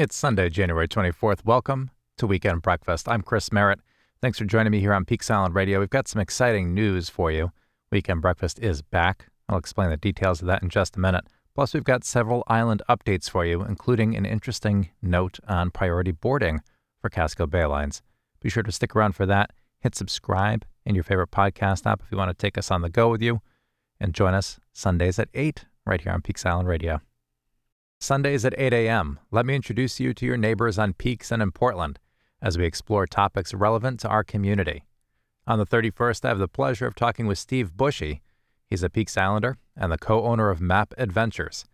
It's Sunday, January 24th. Welcome to Weekend Breakfast. I'm Chris Merritt. Thanks for joining me here on Peaks Island Radio. We've got some exciting news for you. Weekend Breakfast is back. I'll explain the details of that in just a minute. Plus, we've got several island updates for you, including an interesting note on priority boarding for Casco Bay Lines. Be sure to stick around for that. Hit subscribe in your favorite podcast app if you want to take us on the go with you. And join us Sundays at 8 right here on Peaks Island Radio. Sundays at 8 a.m., let me introduce you to your neighbors on Peaks and in Portland as we explore topics relevant to our community. On the 31st, I have the pleasure of talking with Steve Bushey. He's a Peaks Islander and the co owner of Map Adventures.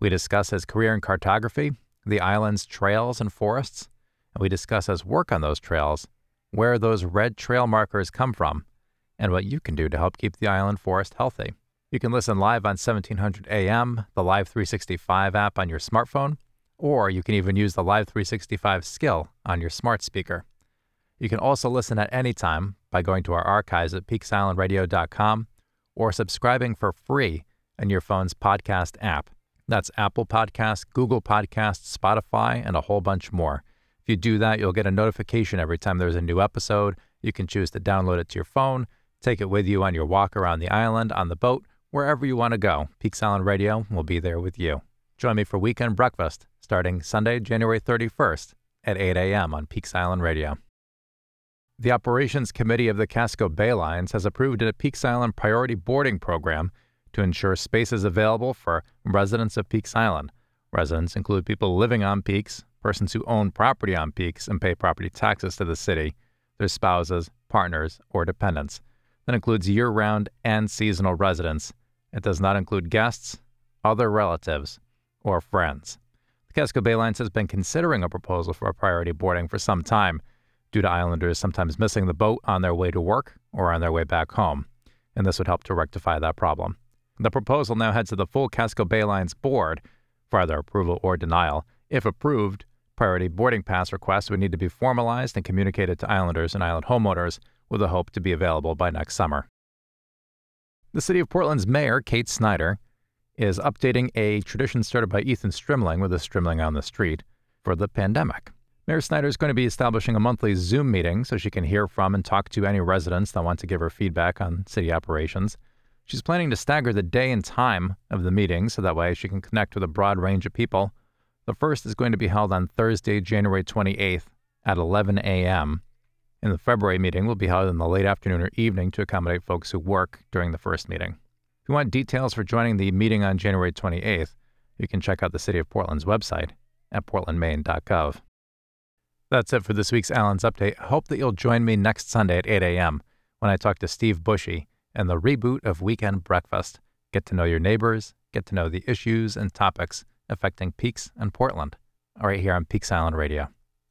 We discuss his career in cartography, the island's trails and forests, and we discuss his work on those trails, where those red trail markers come from, and what you can do to help keep the island forest healthy. You can listen live on 1700 AM, the Live 365 app on your smartphone, or you can even use the Live 365 skill on your smart speaker. You can also listen at any time by going to our archives at peaksislandradio.com or subscribing for free in your phone's podcast app. That's Apple Podcasts, Google Podcasts, Spotify, and a whole bunch more. If you do that, you'll get a notification every time there's a new episode. You can choose to download it to your phone, take it with you on your walk around the island, on the boat, wherever you want to go. Peaks Island Radio will be there with you. Join me for weekend breakfast starting Sunday, January 31st at 8 a.m. on Peaks Island Radio. The Operations Committee of the Casco Bay Lines has approved a Peaks Island priority boarding program to ensure space is available for residents of Peaks Island. Residents include people living on Peaks, persons who own property on Peaks and pay property taxes to the city, their spouses, partners, or dependents. That includes year round and seasonal residents it does not include guests, other relatives, or friends. The Casco Bay Lines has been considering a proposal for a priority boarding for some time due to islanders sometimes missing the boat on their way to work or on their way back home, and this would help to rectify that problem. The proposal now heads to the full Casco Bay Lines board for either approval or denial. If approved, priority boarding pass requests would need to be formalized and communicated to islanders and island homeowners with a hope to be available by next summer. The City of Portland's mayor, Kate Snyder, is updating a tradition started by Ethan Strimling with a Strimling on the Street for the pandemic. Mayor Snyder is going to be establishing a monthly Zoom meeting so she can hear from and talk to any residents that want to give her feedback on city operations. She's planning to stagger the day and time of the meeting so that way she can connect with a broad range of people. The first is going to be held on Thursday, January 28th at 11 a.m in the February meeting will be held in the late afternoon or evening to accommodate folks who work during the first meeting. If you want details for joining the meeting on January 28th, you can check out the City of Portland's website at portlandmaine.gov. That's it for this week's Allen's Update. Hope that you'll join me next Sunday at 8 a.m. when I talk to Steve Bushey and the reboot of Weekend Breakfast. Get to know your neighbors, get to know the issues and topics affecting Peaks and Portland, right here on Peaks Island Radio.